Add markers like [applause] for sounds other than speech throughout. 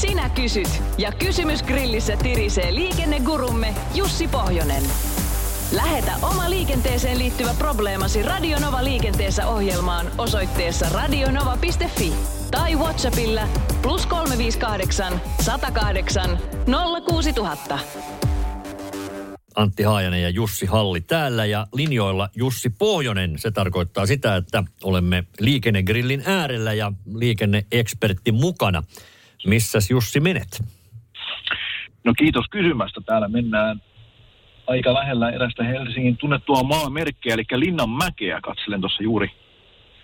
Sinä kysyt ja kysymys grillissä tirisee liikennegurumme Jussi Pohjonen. Lähetä oma liikenteeseen liittyvä probleemasi Radionova liikenteessä ohjelmaan osoitteessa radionova.fi tai Whatsappilla plus 358 108 06000. Antti Haajanen ja Jussi Halli täällä ja linjoilla Jussi Pohjonen. Se tarkoittaa sitä, että olemme liikennegrillin äärellä ja liikenneekspertti mukana. Missäs Jussi menet? No kiitos kysymästä. Täällä mennään aika lähellä erästä Helsingin tunnettua maamerkkiä, eli Linnanmäkeä. Katselen tuossa juuri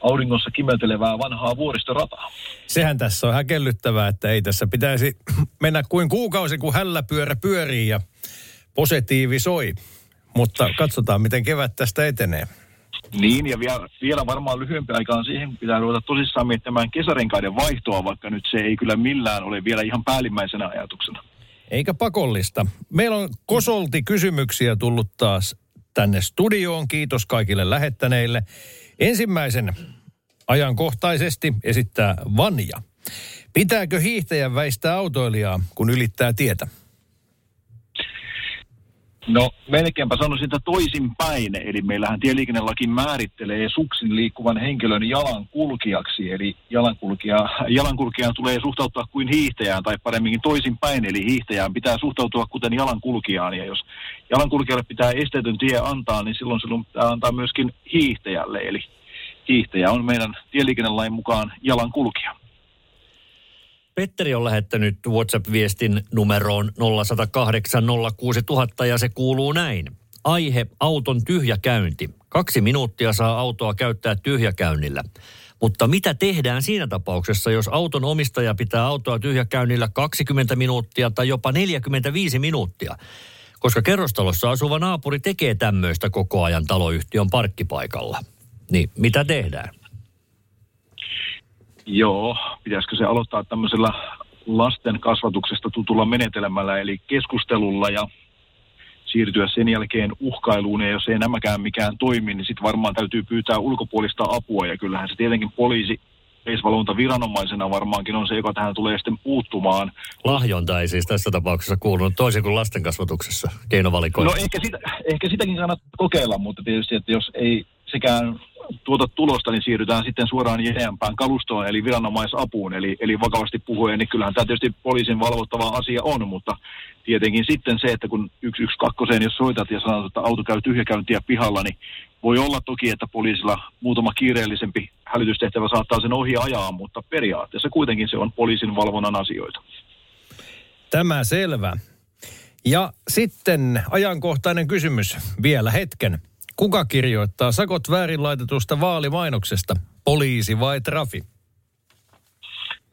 auringossa kimeltelevää vanhaa vuoristorataa. Sehän tässä on häkellyttävää, että ei tässä pitäisi [clears throat] mennä kuin kuukausi, kun hälläpyörä pyörii ja positiivi soi. Mutta katsotaan, miten kevät tästä etenee. Niin, ja vielä, vielä varmaan lyhyempi aikaan siihen pitää ruveta tosissaan miettimään kesärenkaiden vaihtoa, vaikka nyt se ei kyllä millään ole vielä ihan päällimmäisenä ajatuksena. Eikä pakollista. Meillä on kosolti kysymyksiä tullut taas tänne studioon. Kiitos kaikille lähettäneille. Ensimmäisen ajankohtaisesti esittää Vanja. Pitääkö hiihtäjän väistää autoilijaa, kun ylittää tietä? No melkeinpä sanoisin, että toisinpäin. Eli meillähän tieliikennelaki määrittelee suksin liikkuvan henkilön jalankulkijaksi. Eli jalankulkija, jalankulkijaan tulee suhtautua kuin hiihtäjään tai paremminkin toisinpäin. Eli hiihtäjään pitää suhtautua kuten jalankulkijaan. Ja jos jalankulkijalle pitää esteetön tie antaa, niin silloin silloin pitää antaa myöskin hiihtäjälle. Eli hiihtäjä on meidän tieliikennelain mukaan jalankulkija. Petteri on lähettänyt WhatsApp-viestin numeroon 0108 06000 ja se kuuluu näin. Aihe auton tyhjäkäynti. Kaksi minuuttia saa autoa käyttää tyhjäkäynnillä. Mutta mitä tehdään siinä tapauksessa, jos auton omistaja pitää autoa tyhjäkäynnillä 20 minuuttia tai jopa 45 minuuttia? Koska kerrostalossa asuva naapuri tekee tämmöistä koko ajan taloyhtiön parkkipaikalla. Niin mitä tehdään? Joo, pitäisikö se aloittaa tämmöisellä lasten kasvatuksesta tutulla menetelmällä, eli keskustelulla ja siirtyä sen jälkeen uhkailuun, ja jos ei nämäkään mikään toimi, niin sitten varmaan täytyy pyytää ulkopuolista apua, ja kyllähän se tietenkin poliisi viranomaisena varmaankin on se, joka tähän tulee sitten puuttumaan. Lahjonta ei siis tässä tapauksessa kuulunut toisin kuin lasten kasvatuksessa keinovalikoissa. No ehkä, sitä, ehkä sitäkin kannattaa kokeilla, mutta tietysti, että jos ei sekään tuota tulosta, niin siirrytään sitten suoraan jäempään kalustoon, eli viranomaisapuun. Eli, eli vakavasti puhuen, niin kyllähän tämä tietysti poliisin valvottava asia on, mutta tietenkin sitten se, että kun 112, jos soitat ja sanot, että auto käy tyhjäkäyntiä pihalla, niin voi olla toki, että poliisilla muutama kiireellisempi hälytystehtävä saattaa sen ohi ajaa, mutta periaatteessa kuitenkin se on poliisin valvonnan asioita. Tämä selvä. Ja sitten ajankohtainen kysymys vielä hetken. Kuka kirjoittaa sakot väärin laitetusta vaalimainoksesta? Poliisi vai trafi?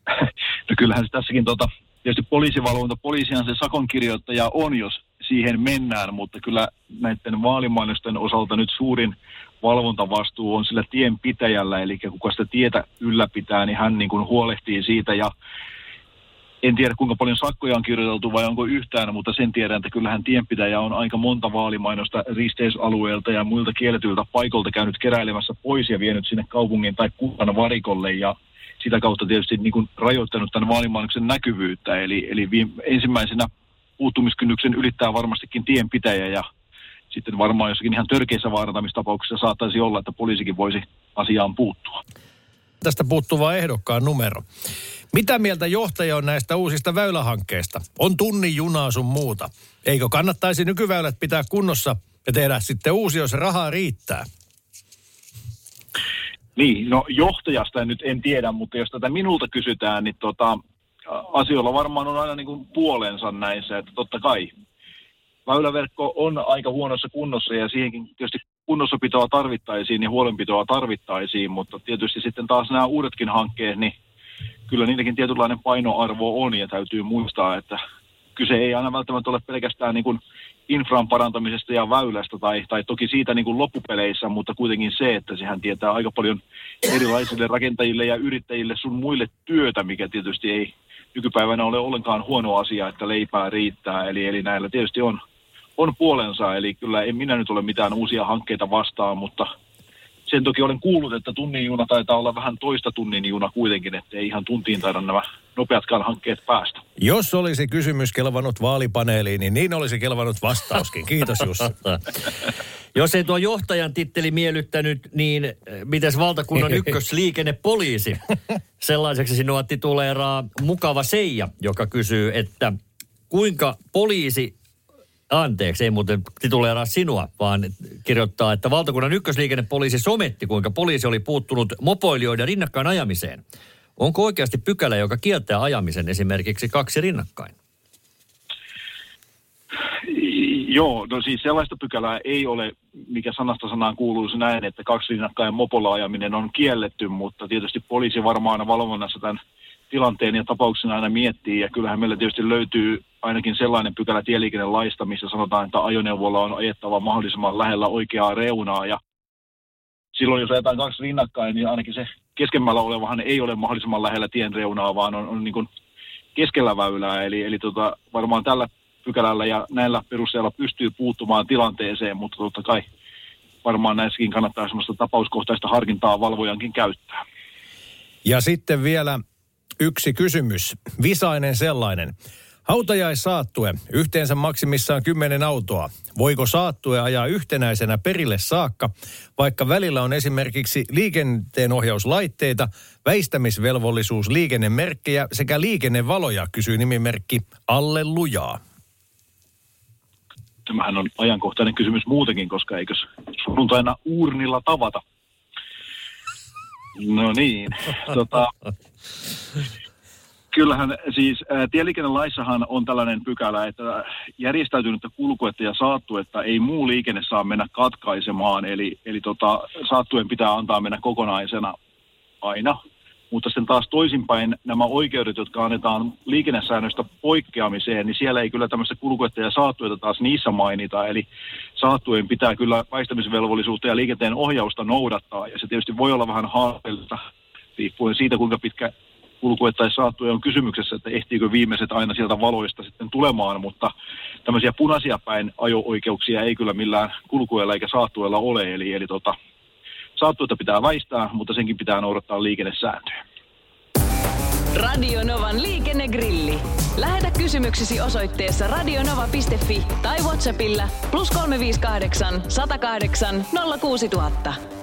[laughs] No kyllähän se tässäkin tota, tietysti poliisivalvonta, poliisihan se sakon kirjoittaja on, jos siihen mennään, mutta kyllä näiden vaalimainosten osalta nyt suurin valvontavastuu on sillä tienpitäjällä, eli kuka sitä tietä ylläpitää, niin hän niin kuin huolehtii siitä ja en tiedä kuinka paljon sakkoja on kirjoiteltu vai onko yhtään, mutta sen tiedän, että kyllähän tienpitäjä on aika monta vaalimainosta risteysalueelta ja muilta kielletyltä paikolta käynyt keräilemässä pois ja vienyt sinne kaupungin tai kunnan varikolle ja sitä kautta tietysti niin kuin rajoittanut tämän vaalimainoksen näkyvyyttä. Eli, eli viime, ensimmäisenä puuttumiskynnyksen ylittää varmastikin tienpitäjä ja sitten varmaan jossakin ihan törkeissä vaarantamistapauksissa saattaisi olla, että poliisikin voisi asiaan puuttua. Tästä puuttuva ehdokkaan numero. Mitä mieltä johtaja on näistä uusista väylähankkeista? On tunnin junaa sun muuta. Eikö kannattaisi nykyväylät pitää kunnossa ja tehdä sitten uusi, jos rahaa riittää? Niin, no johtajasta nyt en tiedä, mutta jos tätä minulta kysytään, niin tota, asioilla varmaan on aina niin kuin puolensa näissä, että totta kai väyläverkko on aika huonossa kunnossa ja siihenkin tietysti kunnossapitoa tarvittaisiin ja huolenpitoa tarvittaisiin, mutta tietysti sitten taas nämä uudetkin hankkeet, niin kyllä niitäkin tietynlainen painoarvo on ja täytyy muistaa, että kyse ei aina välttämättä ole pelkästään niin kuin infran parantamisesta ja väylästä tai, tai toki siitä niin kuin loppupeleissä, mutta kuitenkin se, että sehän tietää aika paljon erilaisille rakentajille ja yrittäjille sun muille työtä, mikä tietysti ei nykypäivänä ole ollenkaan huono asia, että leipää riittää. Eli, eli näillä tietysti on, on puolensa, eli kyllä en minä nyt ole mitään uusia hankkeita vastaan, mutta sen toki olen kuullut, että tunnin juna taitaa olla vähän toista tunnin juna kuitenkin, että ei ihan tuntiin taida nämä nopeatkaan hankkeet päästä. Jos olisi kysymys kelvannut vaalipaneeliin, niin niin olisi kelvannut vastauskin. Kiitos Jussi. [laughs] Jos ei tuo johtajan titteli miellyttänyt, niin eh, mites valtakunnan [laughs] ykkösliikennepoliisi? Sellaiseksi sinua tituleeraa Mukava Seija, joka kysyy, että kuinka poliisi Anteeksi, ei muuten tituleeraa sinua, vaan kirjoittaa, että valtakunnan ykkösliikennepoliisi sometti, kuinka poliisi oli puuttunut mopoilijoiden rinnakkain ajamiseen. Onko oikeasti pykälä, joka kieltää ajamisen esimerkiksi kaksi rinnakkain? Joo, no siis sellaista pykälää ei ole, mikä sanasta sanaan kuuluisi näin, että kaksi rinnakkain mopolla ajaminen on kielletty, mutta tietysti poliisi varmaan valvonnassa tämän tilanteen ja tapauksen aina miettii, ja kyllähän meillä tietysti löytyy ainakin sellainen pykälä tieliikennelaista, missä sanotaan, että ajoneuvolla on ajettava mahdollisimman lähellä oikeaa reunaa, ja silloin jos ajetaan kaksi rinnakkain, niin ainakin se keskemmällä olevahan ei ole mahdollisimman lähellä tien reunaa, vaan on, on niin kuin keskellä väylää, eli, eli tota, varmaan tällä pykälällä ja näillä perusteella pystyy puuttumaan tilanteeseen, mutta totta kai varmaan näissäkin kannattaa sellaista tapauskohtaista harkintaa valvojankin käyttää. Ja sitten vielä yksi kysymys, visainen sellainen. Hautajaissaattue, yhteensä maksimissaan kymmenen autoa. Voiko saattue ajaa yhtenäisenä perille saakka, vaikka välillä on esimerkiksi liikenteenohjauslaitteita, väistämisvelvollisuus liikennemerkkejä sekä liikennevaloja, kysyy nimimerkki Alle Lujaa. Tämähän on ajankohtainen kysymys muutenkin, koska eikös sunnuntaina uurnilla tavata? No niin, [laughs] tota, Kyllähän siis tieliikennelaissahan on tällainen pykälä, että järjestäytynyttä kulkuetta ja saattuetta ei muu liikenne saa mennä katkaisemaan, eli, eli tota, saattuen pitää antaa mennä kokonaisena aina. Mutta sitten taas toisinpäin nämä oikeudet, jotka annetaan liikennesäännöistä poikkeamiseen, niin siellä ei kyllä tämmöistä kulkuetta ja saattuetta taas niissä mainita. Eli saattuen pitää kyllä väistämisvelvollisuutta ja liikenteen ohjausta noudattaa, ja se tietysti voi olla vähän haasteellista riippuen siitä, kuinka pitkä kulkuetta saattuja on kysymyksessä, että ehtiikö viimeiset aina sieltä valoista sitten tulemaan, mutta tämmöisiä punaisia päin ajo-oikeuksia ei kyllä millään kulkueella eikä saattuella ole, eli, eli tota, saattuetta pitää väistää, mutta senkin pitää noudattaa liikennesääntöjä. Radio Novan liikennegrilli. Lähetä kysymyksesi osoitteessa radionova.fi tai Whatsappilla plus 358 108 06000.